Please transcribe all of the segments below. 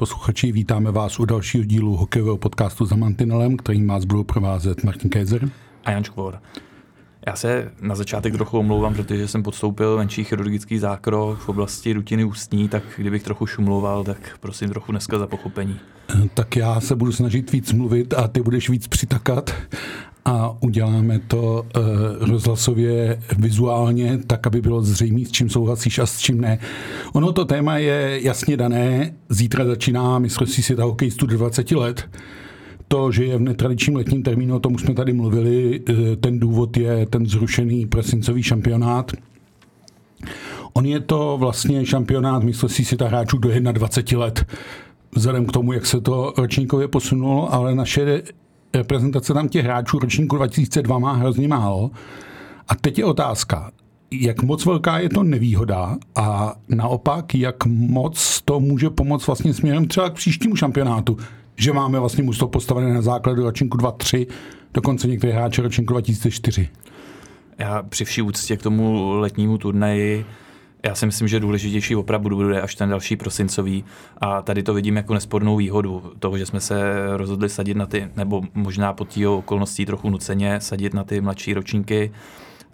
Posluchači, vítáme vás u dalšího dílu hokejového podcastu za Mantinelem, kterým vás budou provázet Martin Kézer a Jan Škvor. Já se na začátek trochu omlouvám, protože jsem podstoupil menší chirurgický zákrok v oblasti rutiny ústní, tak kdybych trochu šumloval, tak prosím trochu dneska za pochopení. Tak já se budu snažit víc mluvit a ty budeš víc přitakat a uděláme to uh, rozhlasově vizuálně, tak, aby bylo zřejmé, s čím souhlasíš a s čím ne. Ono to téma je jasně dané. Zítra začíná mistrovství světa hokejistů 20 let. To, že je v netradičním letním termínu, o tom už jsme tady mluvili, uh, ten důvod je ten zrušený prosincový šampionát. On je to vlastně šampionát mistrovství světa hráčů do 21 let vzhledem k tomu, jak se to ročníkově posunulo, ale naše reprezentace tam těch hráčů ročníku 2002 má hrozně málo. A teď je otázka, jak moc velká je to nevýhoda a naopak, jak moc to může pomoct vlastně směrem třeba k příštímu šampionátu, že máme vlastně mužstvo postavené na základu ročníku 2-3, dokonce některé hráče ročníku 2004. Já při vší úctě k tomu letnímu turnaji já si myslím, že důležitější opravdu bude až ten další prosincový a tady to vidím jako nespornou výhodu toho, že jsme se rozhodli sadit na ty, nebo možná pod tího okolností trochu nuceně sadit na ty mladší ročníky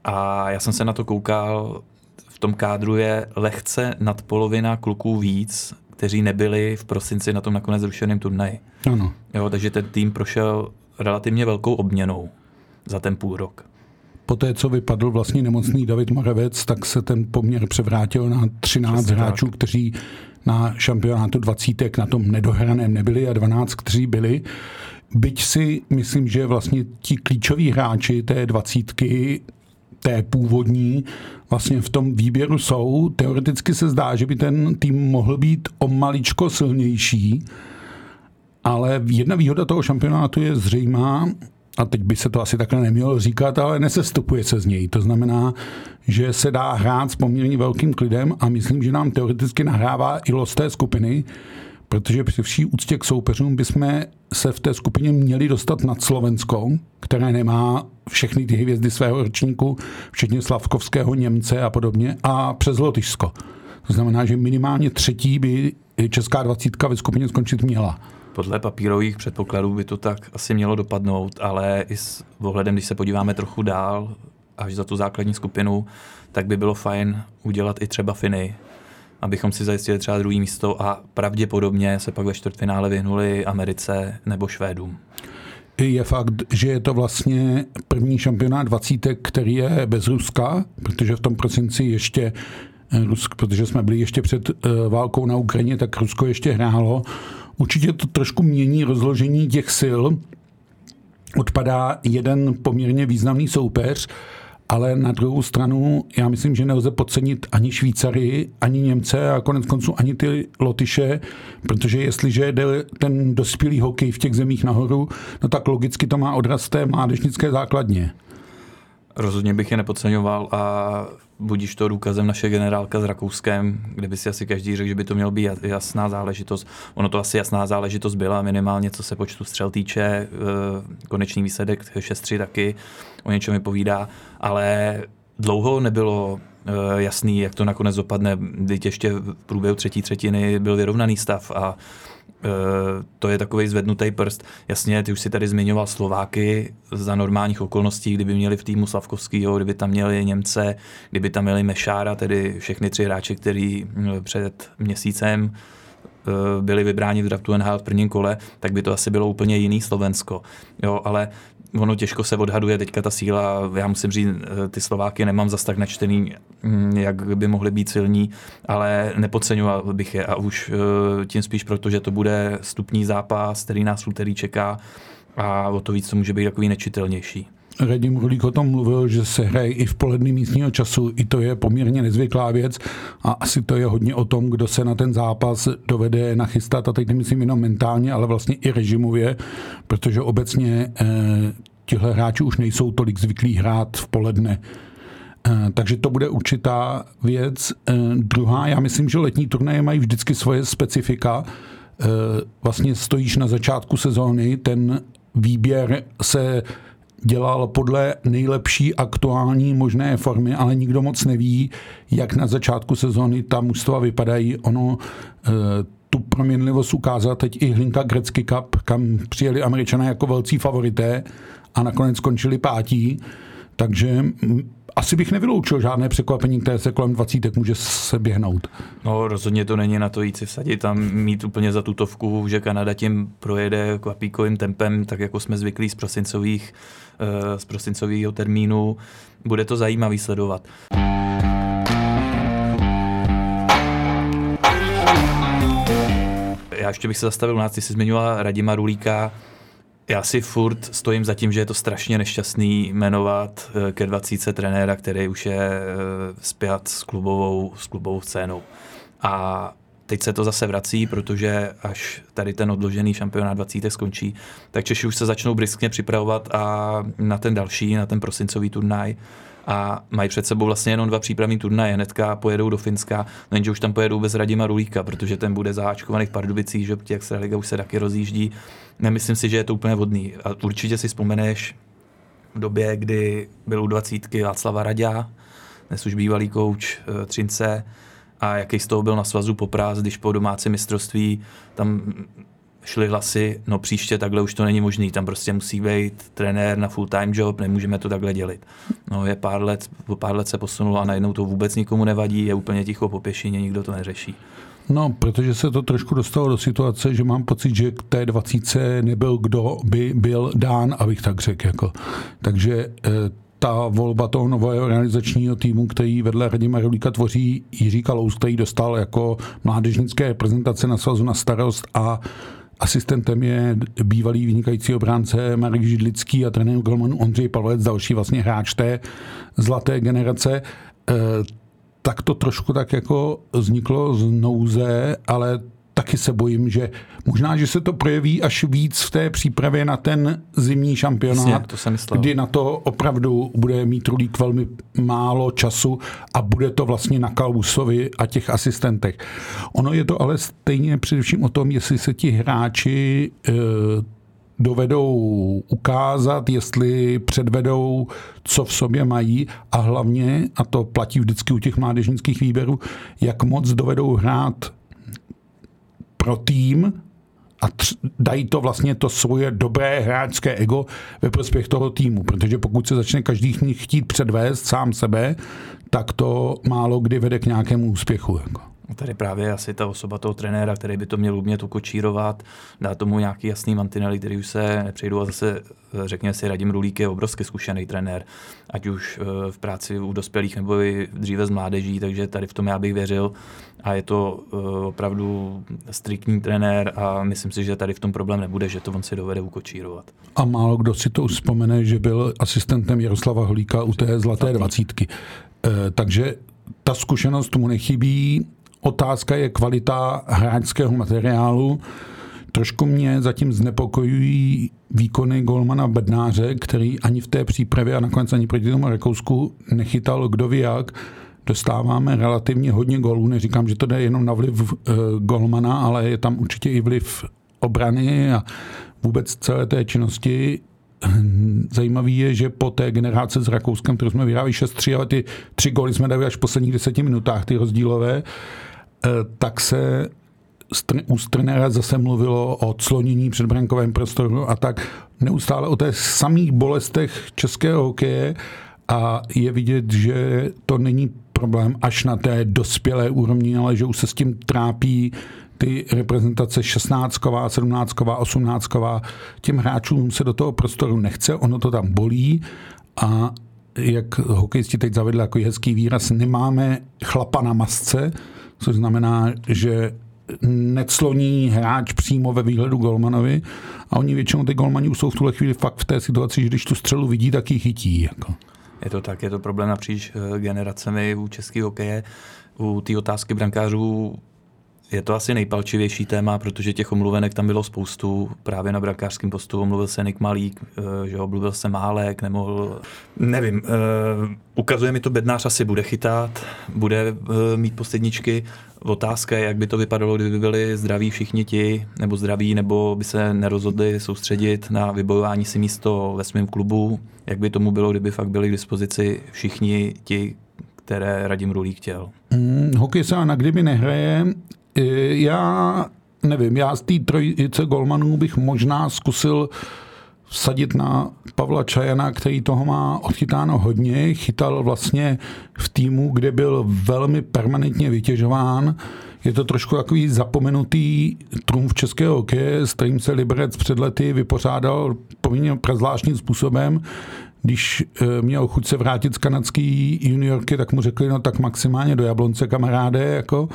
a já jsem se na to koukal, v tom kádru je lehce nad polovina kluků víc, kteří nebyli v prosinci na tom nakonec zrušeném turnaji. Ano. Jo, takže ten tým prošel relativně velkou obměnou za ten půl rok. Poté, co vypadl vlastně nemocný David Moravec, tak se ten poměr převrátil na 13 Přesně hráčů, tak. kteří na šampionátu 20 na tom nedohraném nebyli a 12, kteří byli. Byť si myslím, že vlastně ti klíčoví hráči té dvacítky té původní vlastně v tom výběru jsou. Teoreticky se zdá, že by ten tým mohl být o maličko silnější, ale jedna výhoda toho šampionátu je zřejmá a teď by se to asi takhle nemělo říkat, ale nesestupuje se z něj. To znamená, že se dá hrát s poměrně velkým klidem a myslím, že nám teoreticky nahrává i los té skupiny, protože při vší úctě k soupeřům bychom se v té skupině měli dostat nad Slovensko, které nemá všechny ty hvězdy svého ročníku, včetně Slavkovského Němce a podobně, a přes Lotyšsko. To znamená, že minimálně třetí by Česká dvacítka ve skupině skončit měla podle papírových předpokladů by to tak asi mělo dopadnout, ale i s ohledem, když se podíváme trochu dál, až za tu základní skupinu, tak by bylo fajn udělat i třeba Finy, abychom si zajistili třeba druhý místo a pravděpodobně se pak ve čtvrtfinále vyhnuli Americe nebo Švédům. Je fakt, že je to vlastně první šampionát 20, který je bez Ruska, protože v tom prosinci ještě Rusk, protože jsme byli ještě před uh, válkou na Ukrajině, tak Rusko ještě hrálo. Určitě to trošku mění rozložení těch sil. Odpadá jeden poměrně významný soupeř, ale na druhou stranu já myslím, že nelze podcenit ani Švýcary, ani Němce a konec konců ani ty Lotyše, protože jestliže jde ten dospělý hokej v těch zemích nahoru, no tak logicky to má odraz té mládežnické základně. Rozhodně bych je nepodceňoval a budíš to důkazem naše generálka s Rakouskem, kde by si asi každý řekl, že by to mělo být jasná záležitost. Ono to asi jasná záležitost byla, minimálně co se počtu střel týče, eh, konečný výsledek 6-3 taky o něčem mi povídá, ale dlouho nebylo jasný, jak to nakonec dopadne. Teď ještě v průběhu třetí třetiny byl vyrovnaný stav a Eh, to je takový zvednutý prst. Jasně, ty už si tady zmiňoval Slováky za normálních okolností, kdyby měli v týmu Slavkovského, kdyby tam měli Němce, kdyby tam měli Mešára, tedy všechny tři hráči, kteří hm, před měsícem eh, byli vybráni v draftu NHL v prvním kole, tak by to asi bylo úplně jiný Slovensko. Jo, ale ono těžko se odhaduje teďka ta síla. Já musím říct, eh, ty Slováky nemám zas tak načtený, hm, jak by mohly být silní, ale nepodceňoval bych je a už eh, tím spíš proto, že to bude stupní zápas, který nás úterý čeká a o to víc to může být takový nečitelnější. Radim Rulík o tom mluvil, že se hraje i v polední místního času, i to je poměrně nezvyklá věc a asi to je hodně o tom, kdo se na ten zápas dovede nachystat a teď nemyslím jenom mentálně, ale vlastně i režimově, protože obecně eh, tihle hráči už nejsou tolik zvyklí hrát v poledne. Eh, takže to bude určitá věc. Eh, druhá, já myslím, že letní turnaje mají vždycky svoje specifika. Eh, vlastně stojíš na začátku sezóny, ten výběr se dělal podle nejlepší aktuální možné formy, ale nikdo moc neví, jak na začátku sezóny ta mužstva vypadají. Ono tu proměnlivost ukázala teď i Hlinka Grecky Cup, kam přijeli američané jako velcí favorité a nakonec skončili pátí. Takže asi bych nevyloučil žádné překvapení, které se kolem 20 může se běhnout. No rozhodně to není na to jít si vsadit tam mít úplně za tutovku, že Kanada tím projede kvapíkovým tempem, tak jako jsme zvyklí z prosincových, eh, z prosincového termínu. Bude to zajímavý sledovat. Já ještě bych se zastavil u nás, ty jsi zmiňovala Radima Rulíka, já si furt stojím za tím, že je to strašně nešťastný jmenovat eh, ke 20 trenéra, který už je eh, zpět s klubovou, s klubovou scénou. A teď se to zase vrací, protože až tady ten odložený šampionát 20 skončí, tak Češi už se začnou briskně připravovat a na ten další, na ten prosincový turnaj a mají před sebou vlastně jenom dva přípravní turnaje. Hnedka pojedou do Finska, jenže už tam pojedou bez Radima Rulíka, protože ten bude zaháčkovaný v Pardubicích, že těch Liga už se taky rozjíždí. Nemyslím si, že je to úplně vhodný. A určitě si vzpomeneš v době, kdy byl u dvacítky Václava Radě, dnes už bývalý kouč eh, Třince, a jaký z toho byl na svazu poprás, když po domácí mistrovství tam šly hlasy, no příště takhle už to není možný, tam prostě musí být trenér na full time job, nemůžeme to takhle dělit. No je pár let, pár let se posunulo a najednou to vůbec nikomu nevadí, je úplně ticho po pěšině, nikdo to neřeší. No, protože se to trošku dostalo do situace, že mám pocit, že k té dvacíce nebyl kdo by byl dán, abych tak řekl. Jako. Takže eh, ta volba toho nového organizačního týmu, který vedle Radima Rulíka tvoří Jiří Kalous, který dostal jako mládežnické reprezentace na svazu na starost a Asistentem je bývalý vynikající obránce Marek Židlický a trenér Golmanu Ondřej Pavlec, další vlastně hráč té zlaté generace. Eh, tak to trošku tak jako vzniklo z nouze, ale taky se bojím, že možná, že se to projeví až víc v té přípravě na ten zimní šampionát, Jasně, to jsem kdy na to opravdu bude mít Rulík velmi málo času a bude to vlastně na Kalusovi a těch asistentech. Ono je to ale stejně především o tom, jestli se ti hráči e, dovedou ukázat, jestli předvedou, co v sobě mají a hlavně, a to platí vždycky u těch mládežnických výběrů, jak moc dovedou hrát pro tým a tř- dají to vlastně to svoje dobré hráčské ego ve prospěch toho týmu, protože pokud se začne každý chtít předvést sám sebe, tak to málo kdy vede k nějakému úspěchu. Jako. Tady právě asi ta osoba toho trenéra, který by to měl umět ukočírovat, dá tomu nějaký jasný mantinely, který už se nepřejdou a zase řekněme si, Radim Rulík je obrovsky zkušený trenér, ať už eh, v práci u dospělých nebo i dříve z mládeží, takže tady v tom já bych věřil a je to eh, opravdu striktní trenér a myslím si, že tady v tom problém nebude, že to on si dovede ukočírovat. A málo kdo si to vzpomene, že byl asistentem Jaroslava Holíka u té zlaté dvacítky. Eh, takže ta zkušenost mu nechybí, Otázka je kvalita hráčského materiálu. Trošku mě zatím znepokojují výkony golmana Bednáře, který ani v té přípravě a nakonec ani proti tomu Rakousku nechytal kdo ví jak. Dostáváme relativně hodně golů, neříkám, že to jde jenom na vliv uh, golmana, ale je tam určitě i vliv obrany a vůbec celé té činnosti. Zajímavý je, že po té generace s Rakouskem, kterou jsme vyhráli 6-3, ale ty tři góly jsme dali až v posledních deseti minutách, ty rozdílové, Eh, tak se u trenéra zase mluvilo o clonění před brankovém prostoru a tak neustále o těch samých bolestech českého hokeje a je vidět, že to není problém až na té dospělé úrovni, ale že už se s tím trápí ty reprezentace 16, 17, 18. Těm hráčům se do toho prostoru nechce, ono to tam bolí a jak hokejisti teď zavedli jako hezký výraz, nemáme chlapa na masce, což znamená, že necloní hráč přímo ve výhledu golmanovi a oni většinou ty golmani už jsou v tuhle chvíli fakt v té situaci, že když tu střelu vidí, tak ji chytí. Jako. Je to tak, je to problém napříč eh, generacemi u českého hokeje. U té otázky brankářů je to asi nejpalčivější téma, protože těch omluvenek tam bylo spoustu. Právě na brankářském postu omluvil se Nik Malík, eh, že omluvil se Málek, nemohl... Nevím, uh, ukazuje mi to, Bednář asi bude chytat, bude uh, mít posledničky. Otázka je, jak by to vypadalo, kdyby byli zdraví všichni ti, nebo zdraví, nebo by se nerozhodli soustředit na vybojování si místo ve svém klubu. Jak by tomu bylo, kdyby fakt byli k dispozici všichni ti, které Radim Rulík chtěl. Hmm, hokej se na kdyby nehraje. Já nevím, já z té trojice golmanů bych možná zkusil vsadit na Pavla Čajana, který toho má odchytáno hodně. Chytal vlastně v týmu, kde byl velmi permanentně vytěžován. Je to trošku takový zapomenutý trumf českého hokeje, s kterým se Liberec před lety vypořádal poměrně prezvláštním způsobem. Když eh, měl chuť se vrátit z kanadský juniorky, tak mu řekli, no tak maximálně do Jablonce, kamaráde, jako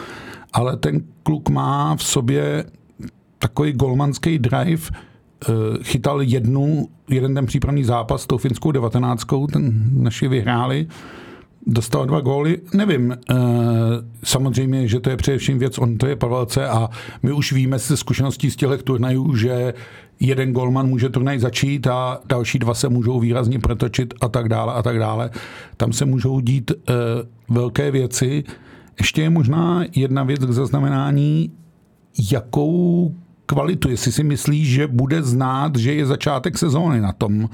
ale ten kluk má v sobě takový golmanský drive, eh, chytal jednu, jeden ten přípravný zápas s tou finskou devatenáctkou, ten naši vyhráli, dostal dva góly, nevím, eh, samozřejmě, že to je především věc, on to je Pavelce a my už víme ze zkušeností z těchto turnajů, že jeden golman může turnaj začít a další dva se můžou výrazně protočit a tak dále a tak dále. Tam se můžou dít eh, velké věci. Ještě je možná jedna věc k zaznamenání, jakou kvalitu, jestli si myslíš, že bude znát, že je začátek sezóny na tom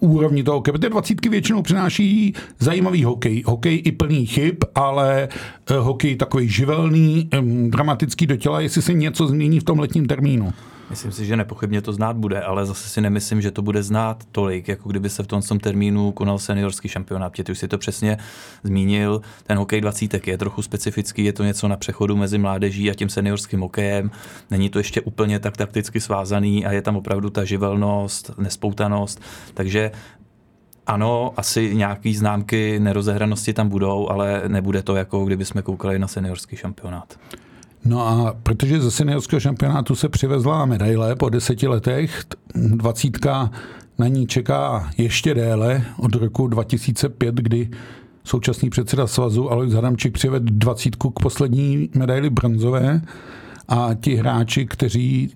úrovni toho hokeje. Protože dvacítky většinou přináší zajímavý hokej. Hokej i plný chyb, ale eh, hokej takový živelný, dramatický do těla, jestli se něco změní v tom letním termínu. Myslím si, že nepochybně to znát bude, ale zase si nemyslím, že to bude znát tolik, jako kdyby se v tom, termínu konal seniorský šampionát. Ty už si to přesně zmínil. Ten hokej 20 je trochu specifický, je to něco na přechodu mezi mládeží a tím seniorským hokejem. Není to ještě úplně tak takticky svázaný a je tam opravdu ta živelnost, nespoutanost. Takže ano, asi nějaký známky nerozehranosti tam budou, ale nebude to jako kdyby jsme koukali na seniorský šampionát. No a protože ze seniorského šampionátu se přivezla medaile po deseti letech, dvacítka na ní čeká ještě déle od roku 2005, kdy současný předseda svazu Alois Hadamčík přived dvacítku k poslední medaili bronzové a ti hráči, kteří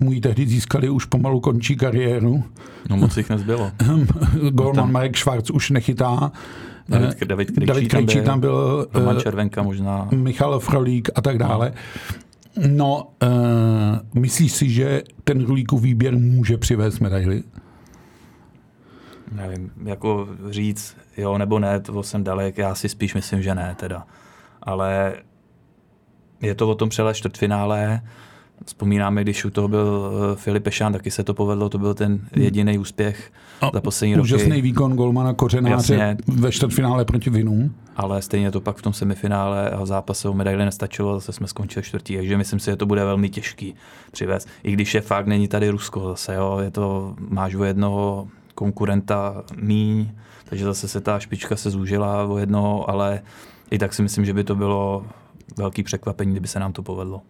mu ji tehdy získali, už pomalu končí kariéru. No moc jich nezbylo. Golman Marek Schwarz už nechytá. David, David Krejčí, David Krejčí tam byl, tam byl Roman Červenka možná. Michal Frolík a tak dále. No, uh, myslíš si, že ten Rulíkův výběr může přivést medaily? Nevím, jako říct jo nebo ne, to jsem dalek, já si spíš myslím, že ne teda. Ale je to o tom přele čtvrtfinále, Vzpomínáme, když u toho byl eh, Filip Pešán, taky se to povedlo, to byl ten jediný úspěch a za poslední úžasný roky. Úžasný výkon Golmana Kořenáře Jasně. ve čtvrtfinále proti Vinům. Ale stejně to pak v tom semifinále a zápase o medaili nestačilo, zase jsme skončili čtvrtý, takže myslím si, že to bude velmi těžký přivést. I když je fakt, není tady Rusko zase, jo, je to, máš o jednoho konkurenta míň, takže zase se ta špička se zúžila o jednoho, ale i tak si myslím, že by to bylo velký překvapení, kdyby se nám to povedlo.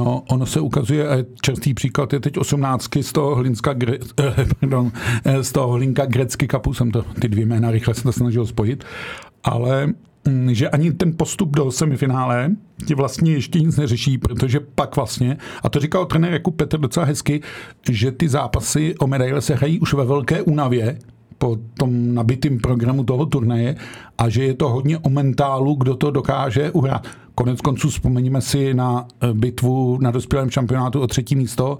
No, ono se ukazuje, častý příklad je teď 18 z toho Hlinska, Gre, eh, pardon, eh, z toho Hlinka Grecky kapu, jsem to, ty dvě jména rychle se to snažil spojit, ale mm, že ani ten postup do semifinále ti vlastně ještě nic neřeší, protože pak vlastně, a to říkal trenér jako Petr docela hezky, že ty zápasy o medaile se hrají už ve velké únavě, po tom nabitém programu toho turnaje a že je to hodně o mentálu, kdo to dokáže uhrát. Konec konců vzpomeňme si na eh, bitvu na dospělém šampionátu o třetí místo,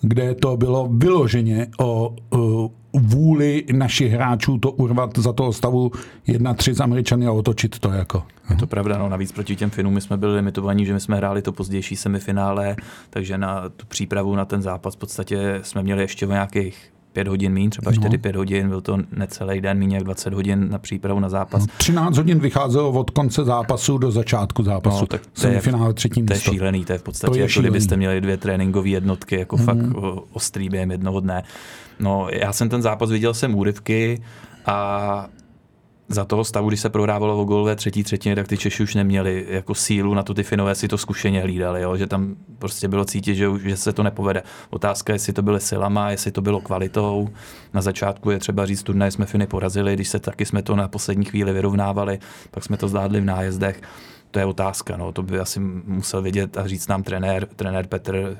kde to bylo vyloženě o uh, vůli našich hráčů to urvat za toho stavu 1-3 z Američany a otočit to jako. Je to pravda, no navíc proti těm Finům my jsme byli limitovaní, že my jsme hráli to pozdější semifinále, takže na tu přípravu na ten zápas v podstatě jsme měli ještě o nějakých pět hodin mín, třeba 4-5 no. hodin, byl to necelý den, méně jak 20 hodin na přípravu na zápas. No, 13 hodin vycházelo od konce zápasu do začátku zápasu. No, tak to je, finále třetí to je šílený, to je v podstatě, to je jako šílený. kdybyste měli dvě tréninkové jednotky, jako mm. fakt ostrý během jednoho dne. No, já jsem ten zápas viděl jsem úryvky a za toho stavu, když se prohrávalo o gol ve třetí třetině, tak ty Češi už neměli jako sílu na to, ty Finové si to zkušeně hlídali, jo? že tam prostě bylo cítit, že, že se to nepovede. Otázka je, jestli to byly silama, jestli to bylo kvalitou. Na začátku je třeba říct, turnaj jsme Finy porazili, když se taky jsme to na poslední chvíli vyrovnávali, pak jsme to zvládli v nájezdech. To je otázka, no. to by asi musel vědět a říct nám trenér, trenér Petr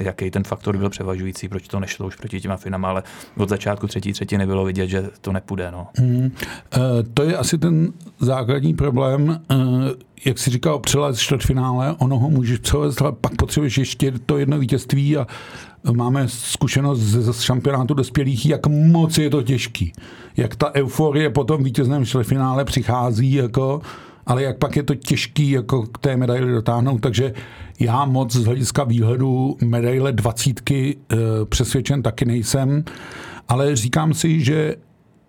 jaký ten faktor byl převažující, proč to nešlo už proti těma finama, ale od začátku třetí třetí nebylo vidět, že to nepůjde. No. Hmm. Uh, to je asi ten základní problém, uh, jak si říkal, přelet čtvrtfinále, ono ho můžeš převést, ale pak potřebuješ ještě to jedno vítězství a máme zkušenost z šampionátu dospělých, jak moc je to těžký. Jak ta euforie po tom vítězném čtvrtfinále přichází, jako, ale jak pak je to těžký jako k té medaili dotáhnout, takže já moc z hlediska výhledu medaile dvacítky e, přesvědčen taky nejsem, ale říkám si, že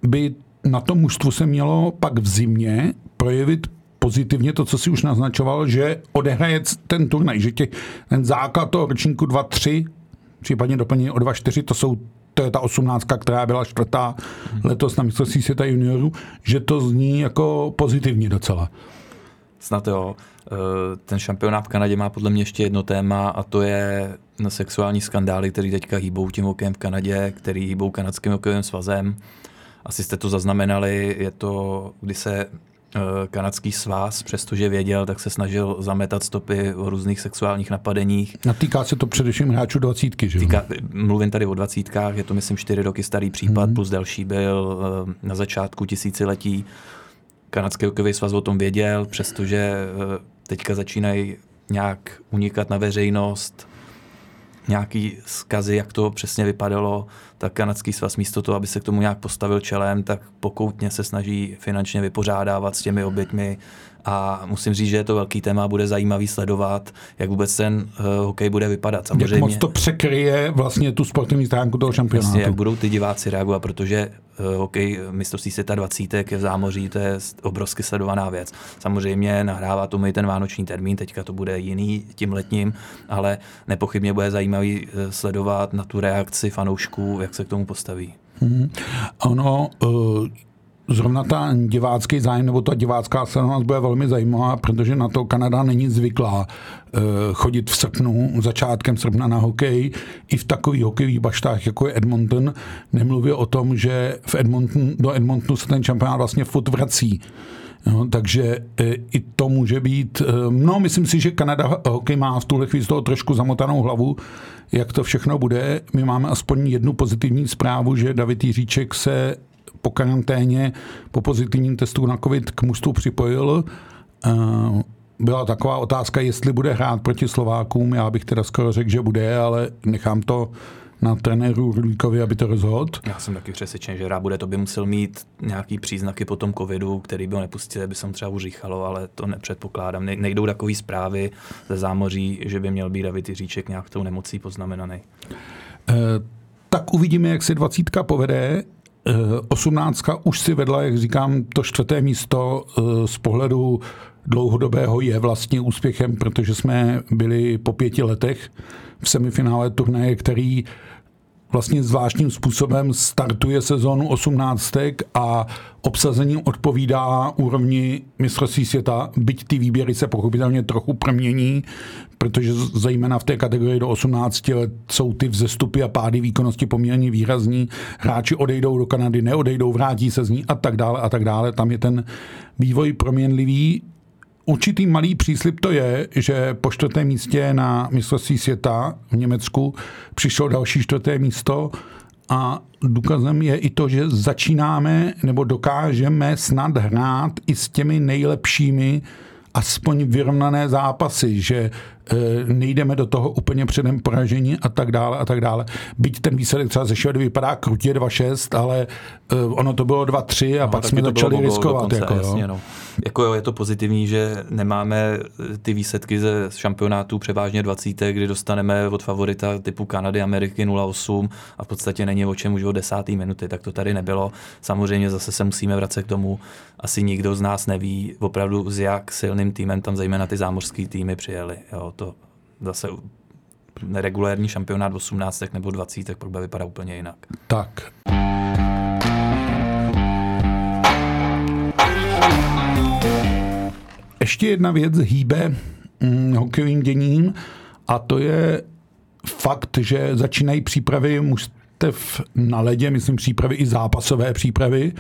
by na tom mužstvu se mělo pak v zimě projevit pozitivně to, co si už naznačoval, že odehraje ten turnaj, že tě, ten základ toho ročníku 2-3, případně doplnění o 2-4, to jsou to je ta osmnáctka, která byla čtvrtá letos na mistrovství světa juniorů, že to zní jako pozitivně docela. Snad jo. Eh, ten šampionát v Kanadě má podle mě ještě jedno téma a to je na sexuální skandály, které teďka hýbou tím hokejem v Kanadě, který hýbou kanadským hokejovým svazem. Asi jste to zaznamenali, je to, kdy se eh, kanadský svaz, přestože věděl, tak se snažil zametat stopy o různých sexuálních napadeních. A týká se to především hráčů dvacítky, že? Týká, mluvím tady o dvacítkách, je to myslím čtyři roky starý případ, hmm. plus další byl eh, na začátku tisíciletí kanadský hokejový svaz o tom věděl, přestože eh, teďka začínají nějak unikat na veřejnost, nějaký zkazy, jak to přesně vypadalo, tak kanadský svaz místo toho, aby se k tomu nějak postavil čelem, tak pokoutně se snaží finančně vypořádávat s těmi oběťmi a musím říct, že je to velký téma, bude zajímavý sledovat, jak vůbec ten uh, hokej bude vypadat. Samozřejmě, jak moc to překryje vlastně tu sportovní stránku toho šampionátu. Vlastně, jak budou ty diváci reagovat, protože uh, hokej mistrovství světa 20 je v zámoří, to je obrovsky sledovaná věc. Samozřejmě nahrává tomu i ten vánoční termín, teďka to bude jiný tím letním, ale nepochybně bude zajímavý uh, sledovat na tu reakci fanoušků, jak se k tomu postaví. Hmm. Ono, uh, zrovna ta divácký zájem nebo ta divácká sledovanost bude velmi zajímavá, protože na to Kanada není zvyklá uh, chodit v srpnu, začátkem srpna na hokej, i v takových hokejových baštách, jako je Edmonton. Nemluvě o tom, že v Edmonton, do Edmontonu se ten šampionát vlastně furt vrací. No, takže e, i to může být. E, no, myslím si, že Kanada hokej má v tuhle chvíli z toho trošku zamotanou hlavu, jak to všechno bude. My máme aspoň jednu pozitivní zprávu, že David Jiříček se po karanténě, po pozitivním testu na COVID k mužstvu připojil. Eh, byla taková otázka, jestli bude hrát proti Slovákům. Já bych teda skoro řekl, že bude, ale nechám to na trenéru Rulíkovi, aby to rozhodl. Já jsem taky přesvědčen, že hrát bude. To by musel mít nějaký příznaky po tom covidu, který by ho nepustil, by se mu třeba uříchalo, ale to nepředpokládám. Nejdou takové zprávy ze zámoří, že by měl být David Jiříček nějak tou nemocí poznamenaný. E, tak uvidíme, jak se dvacítka povede. 18 už si vedla, jak říkám, to čtvrté místo eh, z pohledu dlouhodobého je vlastně úspěchem, protože jsme byli po pěti letech v semifinále turnaje, který vlastně zvláštním způsobem startuje sezónu 18 a obsazením odpovídá úrovni mistrovství světa, byť ty výběry se pochopitelně trochu promění, protože zejména v té kategorii do 18 let jsou ty vzestupy a pády výkonnosti poměrně výrazní. Hráči odejdou do Kanady, neodejdou, vrátí se z ní a tak dále a tak dále. Tam je ten vývoj proměnlivý určitý malý příslip to je, že po čtvrtém místě na mistrovství světa v Německu přišlo další čtvrté místo a důkazem je i to, že začínáme nebo dokážeme snad hrát i s těmi nejlepšími aspoň vyrovnané zápasy, že nejdeme do toho úplně předem poražení a tak dále a tak dále. Byť ten výsledek třeba ze Švedy vypadá krutě 2-6, ale e, ono to bylo 2-3 a no, pak jsme začali riskovat. Dokonce, jako, jasně, jo. No. jako jo, je to pozitivní, že nemáme e, ty výsledky ze šampionátů převážně 20, kdy dostaneme od favorita typu Kanady, Ameriky 0-8 a v podstatě není o čem už od desátý minuty, tak to tady nebylo. Samozřejmě zase se musíme vracet k tomu, asi nikdo z nás neví opravdu s jak silným týmem tam zejména ty zámořský týmy přijeli. Jo, to zase neregulérní šampionát 18 nebo 20 tak bude vypadá úplně jinak. Tak. ještě jedna věc hýbe hm, hokejovým děním a to je fakt, že začínají přípravy mužstev na ledě, myslím přípravy i zápasové přípravy.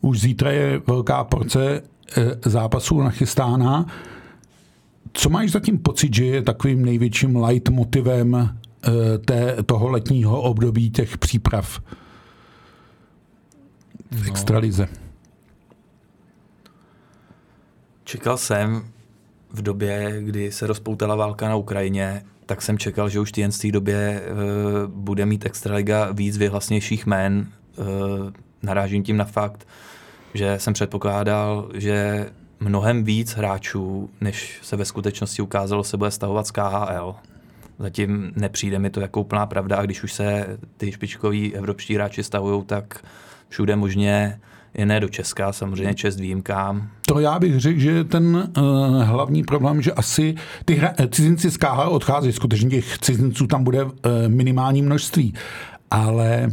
Už zítra je velká porce eh, zápasů nachystána. Co máš zatím pocit, že je takovým největším leitmotivem eh, té, toho letního období těch příprav v no. extralize? Čekal jsem v době, kdy se rozpoutala válka na Ukrajině, tak jsem čekal, že už v té době uh, bude mít Extraliga víc vyhlasnějších jmén. Uh, narážím tím na fakt, že jsem předpokládal, že mnohem víc hráčů, než se ve skutečnosti ukázalo, se bude stavovat z KHL. Zatím nepřijde mi to jako úplná pravda a když už se ty špičkoví evropští hráči stavují, tak všude možně je ne do Česka, samozřejmě čest výjimkám. To já bych řekl, že ten uh, hlavní problém, že asi ty hra, cizinci z KHL odchází, skutečně těch cizinců tam bude uh, minimální množství, ale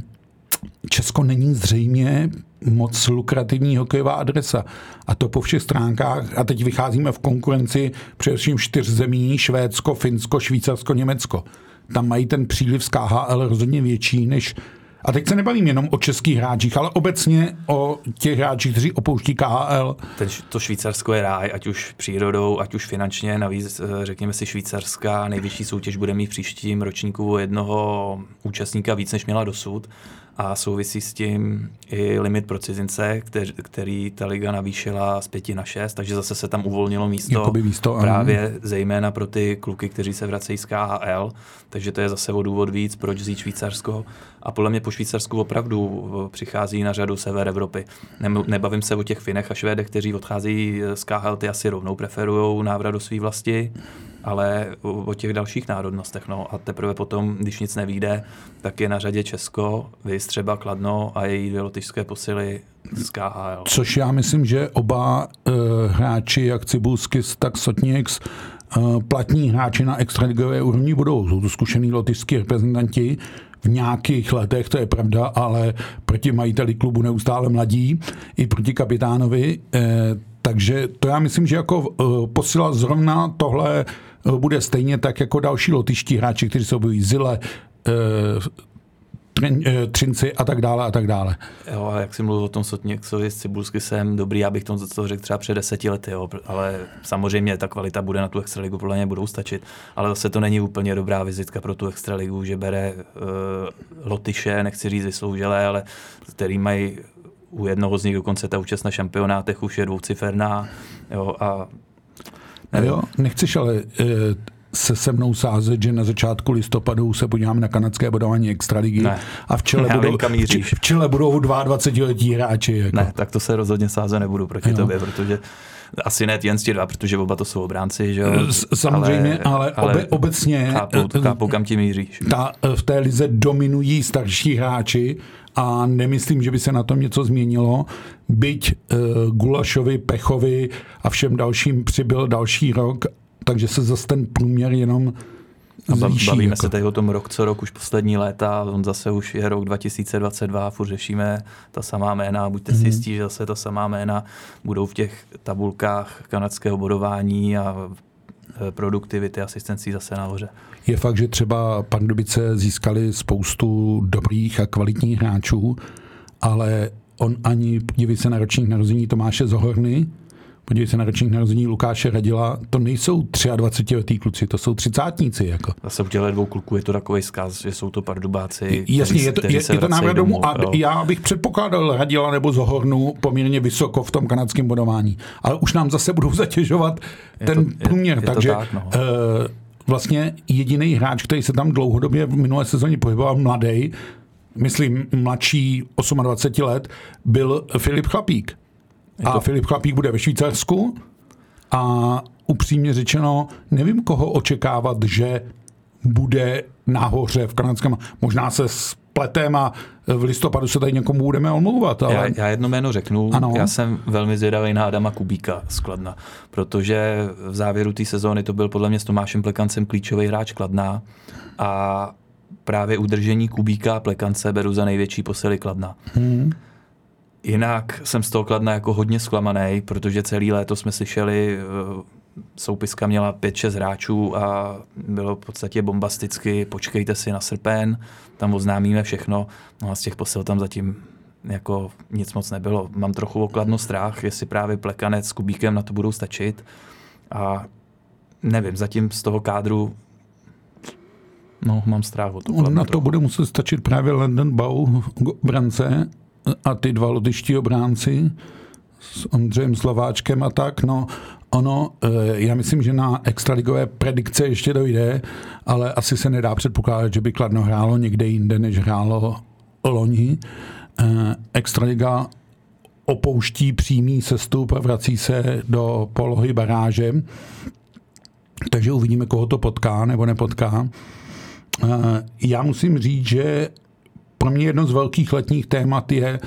Česko není zřejmě moc lukrativní hokejová adresa. A to po všech stránkách. A teď vycházíme v konkurenci především čtyř zemí, Švédsko, Finsko, Švýcarsko, Německo. Tam mají ten příliv z KHL rozhodně větší než a teď se nebavím jenom o českých hráčích, ale obecně o těch hráčích, kteří opouští KHL. Ten, to Švýcarsko je ráj, ať už přírodou, ať už finančně. Navíc, eh, řekněme si, švýcarská nejvyšší soutěž bude mít v příštím ročníku jednoho účastníka víc, než měla dosud a souvisí s tím i limit pro cizince, který, který ta liga navýšila z pěti na šest, takže zase se tam uvolnilo místo, místo právě ano. zejména pro ty kluky, kteří se vracejí z KHL, takže to je zase o důvod víc, proč vzít Švýcarsko. A podle mě po Švýcarsku opravdu přichází na řadu sever Evropy. Nebavím se o těch Finech a Švédech, kteří odchází z KHL, ty asi rovnou preferují návrat do své vlasti ale o těch dalších národnostech. No. A teprve potom, když nic nevíde, tak je na řadě Česko, vys třeba Kladno a její dvě lotyšské posily z KHL. Což já myslím, že oba uh, hráči, jak Cibulskis, tak Sotniks, uh, platní hráči na extraligové úrovni budou. Jsou to zkušený lotyšský reprezentanti, v nějakých letech, to je pravda, ale proti majiteli klubu neustále mladí, i proti kapitánovi. Eh, takže to já myslím, že jako eh, posila zrovna tohle eh, bude stejně tak jako další lotyští hráči, kteří se objeví Zile, eh, Třinci a tak dále a tak dále. Jo, a jak jsi mluvil o tom Sotněkcovi z Cibulsky jsem dobrý, abych to řekl třeba před deseti lety, jo, ale samozřejmě ta kvalita bude na tu extraligu, podle mě budou stačit, ale zase to není úplně dobrá vizitka pro tu extraligu, že bere uh, Lotyše, nechci říct vysloužilé, ale který mají u jednoho z nich dokonce ta účast na šampionátech už je dvouciferná. Jo, a nevím. Jo, nechceš ale e, se se mnou sázet, že na začátku listopadu se podíváme na kanadské bodování extraligy ne. a v čele, budou, vím, v čele budou 22-letí hráči. Jako. Ne, tak to se rozhodně sázet nebudu proti jo. tobě, protože asi ne jen ti dva, protože oba to jsou obránci, že jo? Samozřejmě, ale, ale obe, obecně chápu, chápu, kam ti míříš. Ta, v té lize dominují starší hráči a nemyslím, že by se na tom něco změnilo. Byť uh, Gulašovi, Pechovi a všem dalším přibyl další rok, takže se zase ten průměr jenom zvýší. Bavíme jako. se tady o tom rok co rok, už poslední léta, on zase už je rok 2022, furt řešíme ta samá jména, buďte si mhm. jistí, že zase ta samá jména budou v těch tabulkách kanadského bodování a produktivity asistencí zase nahoře. Je fakt, že třeba Pardubice získali spoustu dobrých a kvalitních hráčů, ale on ani, podívej se na ročník narození Tomáše Zohorny, podívej se na ročník narození Lukáše Radila, to nejsou 23 letý kluci, to jsou třicátníci. Jako. Zase u těchto dvou kluků je to takový zkaz, že jsou to pardubáci. Jasně, je to, je, je to návrat domů a jo. já bych předpokládal Radila nebo Zohornu poměrně vysoko v tom kanadském bodování, ale už nám zase budou zatěžovat je ten to, průměr, je, je takže tak, no. uh, vlastně jediný hráč, který se tam dlouhodobě v minulé sezóně pohyboval mladý, myslím mladší 28 let, byl Filip Chlapík. A to... Filip Chlapík bude ve Švýcarsku a upřímně řečeno, nevím, koho očekávat, že bude nahoře v kanadském. Možná se spletem a v listopadu se tady někomu budeme omlouvat. Ale... Já, já jedno jméno řeknu. Ano. Já jsem velmi zvědavý na Adama Kubíka z Kladna, protože v závěru té sezóny to byl podle mě s Tomášem Plekancem klíčový hráč Kladna a právě udržení Kubíka a Plekance beru za největší posily Kladna. Hmm jinak jsem z toho Kladna jako hodně zklamaný, protože celý léto jsme slyšeli, soupiska měla 5-6 hráčů a bylo v podstatě bombasticky, počkejte si na srpen, tam oznámíme všechno, no a z těch posil tam zatím jako nic moc nebylo. Mám trochu okladno strach, jestli právě Plekanec s Kubíkem na to budou stačit a nevím, zatím z toho kádru No, mám strach o to. Na to bude muset stačit právě London Bau, brance a ty dva lotyští obránci s Ondřejem Slováčkem a tak. No, ono, eh, já myslím, že na extraligové predikce ještě dojde, ale asi se nedá předpokládat, že by Kladno hrálo někde jinde, než hrálo loni. Eh, extraliga opouští přímý sestup a vrací se do polohy baráže. Takže uvidíme, koho to potká nebo nepotká. Eh, já musím říct, že pro mě jedno z velkých letních témat je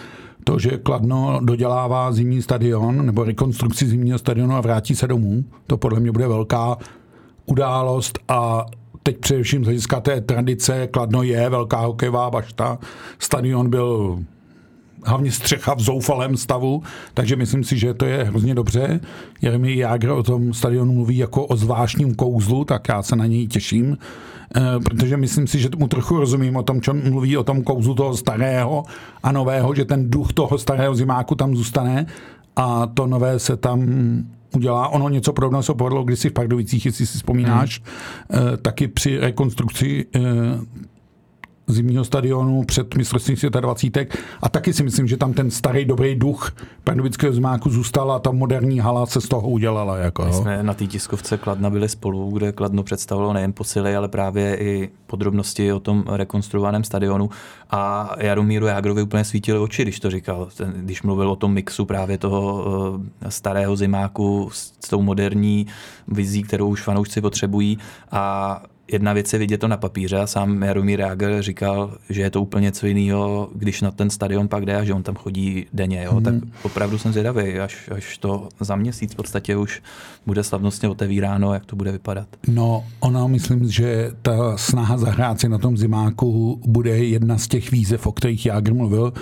to, že Kladno dodělává zimní stadion nebo rekonstrukci zimního stadionu a vrátí se domů. To podle mě bude velká událost a teď především z hlediska té tradice Kladno je velká hokejová bašta. Stadion byl hlavně střecha v zoufalém stavu, takže myslím si, že to je hrozně dobře. Jeremy Jágr o tom stadionu mluví jako o zvláštním kouzlu, tak já se na něj těším, protože myslím si, že mu trochu rozumím o tom, čem mluví o tom kouzlu toho starého a nového, že ten duch toho starého zimáku tam zůstane a to nové se tam udělá. Ono něco podobného se povedlo kdysi v Pardubicích, jestli si vzpomínáš, hmm. taky při rekonstrukci eh, zimního stadionu před mistrovstvím světa 20. A taky si myslím, že tam ten starý dobrý duch pardubického zmáku zůstal a ta moderní hala se z toho udělala. Jako, My jsme na té tiskovce Kladna byli spolu, kde Kladno představilo nejen posily, ale právě i podrobnosti o tom rekonstruovaném stadionu. A Jaromíru Jágrovi úplně svítili oči, když to říkal. Ten, když mluvil o tom mixu právě toho uh, starého zimáku s, s tou moderní vizí, kterou už fanoušci potřebují. A jedna věc je vidět to na papíře a sám Jaromír Jágr říkal, že je to úplně něco jiného, když na ten stadion pak jde a že on tam chodí denně. Jo? Hmm. Tak opravdu jsem zvědavý, až, až to za měsíc v podstatě už bude slavnostně otevíráno, jak to bude vypadat. No, ona myslím, že ta snaha zahrát si na tom zimáku bude jedna z těch výzev, o kterých Jágr mluvil.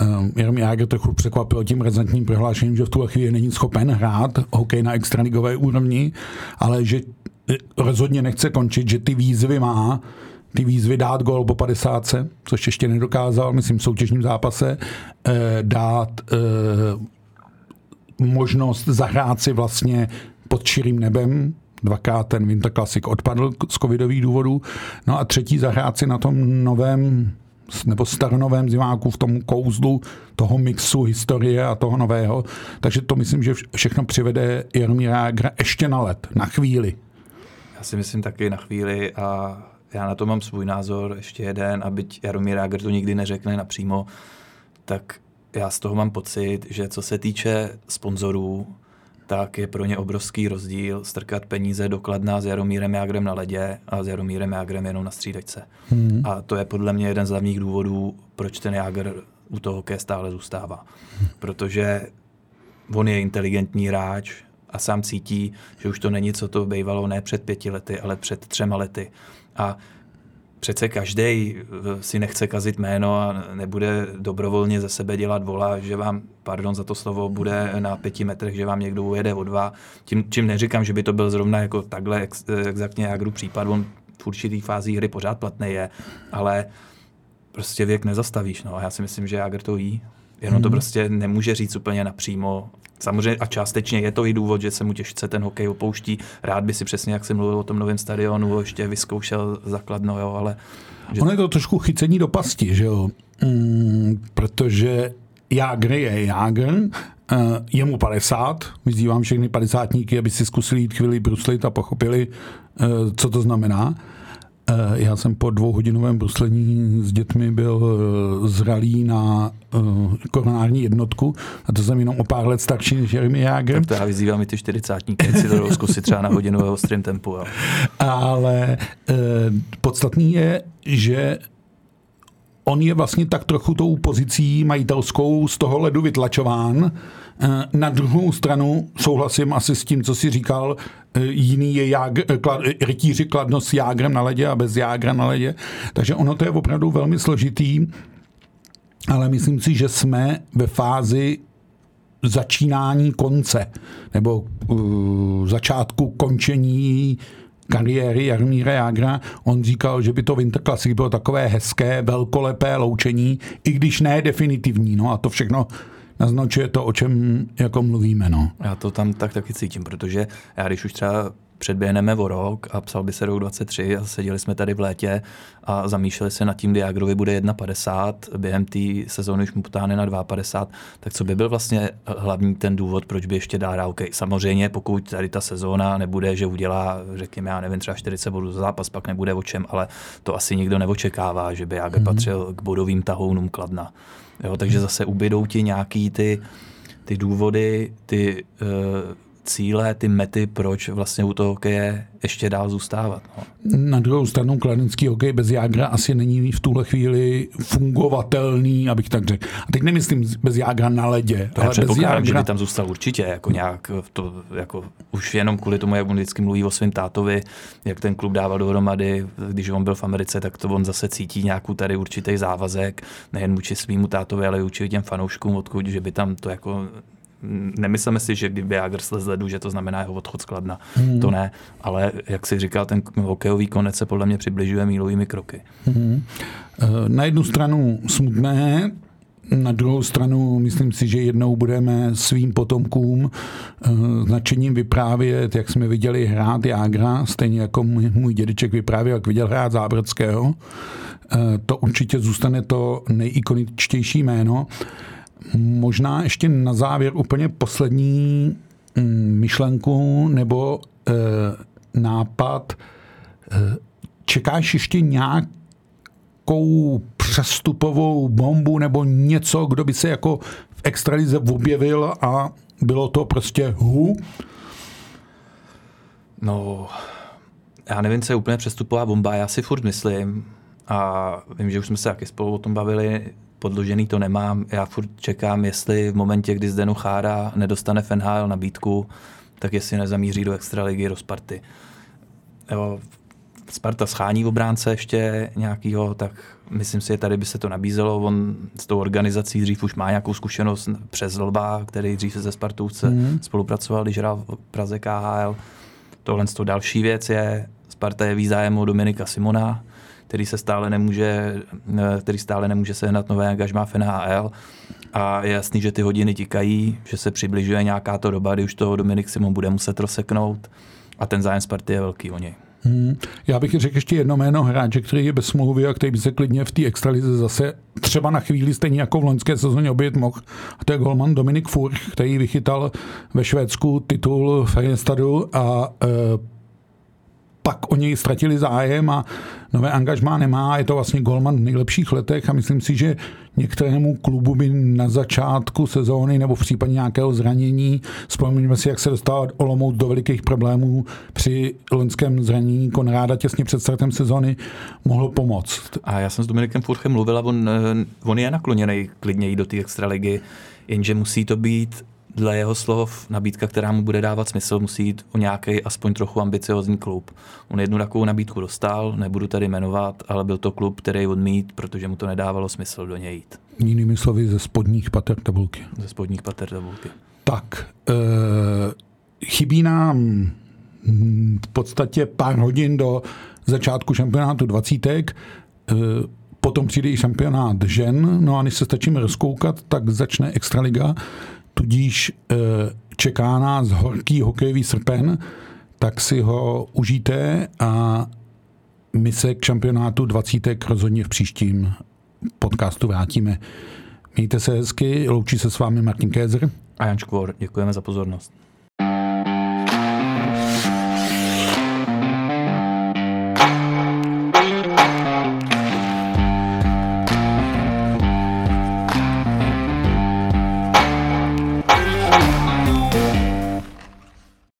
Um, Jaromír Jágr trochu překvapil tím rezentním prohlášením, že v tuhle chvíli není schopen hrát hokej na extraligové úrovni, ale že rozhodně nechce končit, že ty výzvy má, ty výzvy dát gol po 50, což ještě nedokázal, myslím, v soutěžním zápase, eh, dát eh, možnost zahrát si vlastně pod širým nebem, dvakrát ten Winter Classic odpadl z covidových důvodů, no a třetí zahrát si na tom novém nebo staronovém zimáku v tom kouzlu toho mixu historie a toho nového. Takže to myslím, že všechno přivede Jaromíra ještě na let, na chvíli si myslím taky na chvíli a já na to mám svůj názor, ještě jeden, a byť Jaromír Jágr to nikdy neřekne napřímo, tak já z toho mám pocit, že co se týče sponzorů, tak je pro ně obrovský rozdíl strkat peníze dokladná s Jaromírem Jágrem na ledě a s Jaromírem Jágrem jenom na střídačce. Hmm. A to je podle mě jeden z hlavních důvodů, proč ten Jágr u toho hokeje stále zůstává. Hmm. Protože on je inteligentní hráč, a sám cítí, že už to není, co to bývalo ne před pěti lety, ale před třema lety. A přece každý eh, si nechce kazit jméno a nebude dobrovolně ze sebe dělat vola, že vám, pardon za to slovo, bude na pěti metrech, že vám někdo ujede o dva. Tím, čím neříkám, že by to byl zrovna jako takhle ex, eh, exaktně Jagru případ, on v určitý fází hry pořád platný je, ale prostě věk nezastavíš. No. A já si myslím, že Jagr to jí. Jenom to mhm. prostě nemůže říct úplně napřímo. Samozřejmě a částečně je to i důvod, že se mu těžce ten hokej opouští. Rád by si přesně, jak jsem mluvil o tom novém stadionu, ještě vyzkoušel zakladno, jo, ale... Že... Ono je to trošku chycení do pasti, že jo? Mm, protože Jágr je Jágr, uh, je mu 50, vyzývám všechny padesátníky, aby si zkusili jít chvíli bruslit a pochopili, uh, co to znamená. Eh, já jsem po dvouhodinovém bruslení s dětmi byl eh, zralý na eh, koronární jednotku a to jsem jenom o pár let starší než Jeremy Jager. Tak to já vyzývám i ty čtyřicátníky, si to zkusit třeba na hodinu ve ostrém tempu. Jo. Ale podstatný je, že on je vlastně tak trochu tou pozicí majitelskou z toho ledu vytlačován. Eh, na druhou stranu souhlasím asi s tím, co si říkal, eh, jiný je jágr, eh, klad, rytíři kladno s jágrem na ledě a bez jágra na ledě. Takže ono to je opravdu velmi složitý. ale myslím si, že jsme ve fázi začínání konce, nebo uh, začátku končení kariéry Jarmíra Jágra. On říkal, že by to Winter Classic bylo takové hezké, velkolepé loučení, i když ne definitivní. No a to všechno naznačuje to, o čem jako mluvíme. No. Já to tam tak taky cítím, protože já když už třeba předběhneme o rok a psal by se rok 23 a seděli jsme tady v létě a zamýšleli se nad tím, Diagrovi bude 1,50, během té sezóny už mu potáhne na 2,50, tak co by byl vlastně hlavní ten důvod, proč by ještě dál OK. Samozřejmě, pokud tady ta sezóna nebude, že udělá, řekněme, já nevím, třeba 40 bodů za zápas, pak nebude o čem, ale to asi nikdo neočekává, že by Jagr mm-hmm. patřil k bodovým tahounům Kladna. Jo, takže zase ubydou ti nějaký ty, ty důvody, ty uh, cíle, ty mety, proč vlastně u toho hokeje ještě dál zůstávat. No. Na druhou stranu kladenský hokej bez Jágra asi není v tuhle chvíli fungovatelný, abych tak řekl. A teď nemyslím bez Jágra na ledě, to ale bez Jágra... že by tam zůstal určitě, jako nějak to, jako už jenom kvůli tomu, jak on vždycky mluví o svém tátovi, jak ten klub dával dohromady, když on byl v Americe, tak to on zase cítí nějakou tady určitý závazek, nejen vůči svýmu tátovi, ale i vůči těm fanouškům, odkud, že by tam to jako nemyslíme si, že kdyby Jager slez ledu, že to znamená jeho odchod z Kladna. Hmm. To ne, ale jak si říkal, ten hokejový konec se podle mě přibližuje mílovými kroky. Hmm. Na jednu stranu smutné, na druhou stranu myslím si, že jednou budeme svým potomkům eh, značením vyprávět, jak jsme viděli hrát Jágra, stejně jako můj, dědeček vyprávěl, jak viděl hrát Zábrodského. Eh, to určitě zůstane to nejikoničtější jméno. Možná ještě na závěr úplně poslední mm, myšlenku nebo e, nápad. E, čekáš ještě nějakou přestupovou bombu nebo něco, kdo by se jako v extralize objevil a bylo to prostě hu? No, já nevím, co je úplně přestupová bomba, já si furt myslím, a vím, že už jsme se taky spolu o tom bavili, podložený to nemám. Já furt čekám, jestli v momentě, kdy Zdenu Chára nedostane v NHL nabídku, tak jestli nezamíří do extraligy, do Sparty. Jo, Sparta schání v obránce ještě nějakýho, tak myslím si, že tady by se to nabízelo. On s tou organizací dřív už má nějakou zkušenost přes Lba, který dřív se ze Spartůvce mm. spolupracoval, když hrál v Praze KHL. Tohle to další věc je, Sparta je výzájem o Dominika Simona, který se stále nemůže, eh, který stále nemůže sehnat nové angažmá v NHL. A je jasný, že ty hodiny tikají, že se přibližuje nějaká to doba, kdy už toho Dominik Simon bude muset rozseknout a ten zájem Sparty je velký o něj. Hmm. Já bych řekl ještě jedno jméno hráče, který je bez smlouvy a který by se klidně v té extralize zase třeba na chvíli stejně jako v loňské sezóně obět mohl. A to je golman Dominik Furch, který vychytal ve Švédsku titul Färjestadu a e, pak o něj ztratili zájem a nové angažmá nemá. Je to vlastně golman v nejlepších letech a myslím si, že některému klubu by na začátku sezóny nebo v případě nějakého zranění, vzpomeňme si, jak se dostal Olomouc do velikých problémů při loňském zranění Konráda těsně před startem sezóny, mohlo pomoct. A já jsem s Dominikem Furchem mluvil a on, eh, on je nakloněný klidně i do té extraligy, jenže musí to být dle jeho slov nabídka, která mu bude dávat smysl, musí jít o nějaký aspoň trochu ambiciozní klub. On jednu takovou nabídku dostal, nebudu tady jmenovat, ale byl to klub, který odmít, protože mu to nedávalo smysl do něj jít. Jinými slovy ze spodních pater tabulky. Ze spodních pater tabulky. Tak, e, chybí nám v podstatě pár hodin do začátku šampionátu dvacítek. E, potom přijde i šampionát žen, no a než se stačíme rozkoukat, tak začne Extraliga tudíž eh, čeká nás horký hokejový srpen, tak si ho užijte a my se k šampionátu 20 rozhodně v příštím podcastu vrátíme. Mějte se hezky, loučí se s vámi Martin Kézer a Jan Škvor. Děkujeme za pozornost.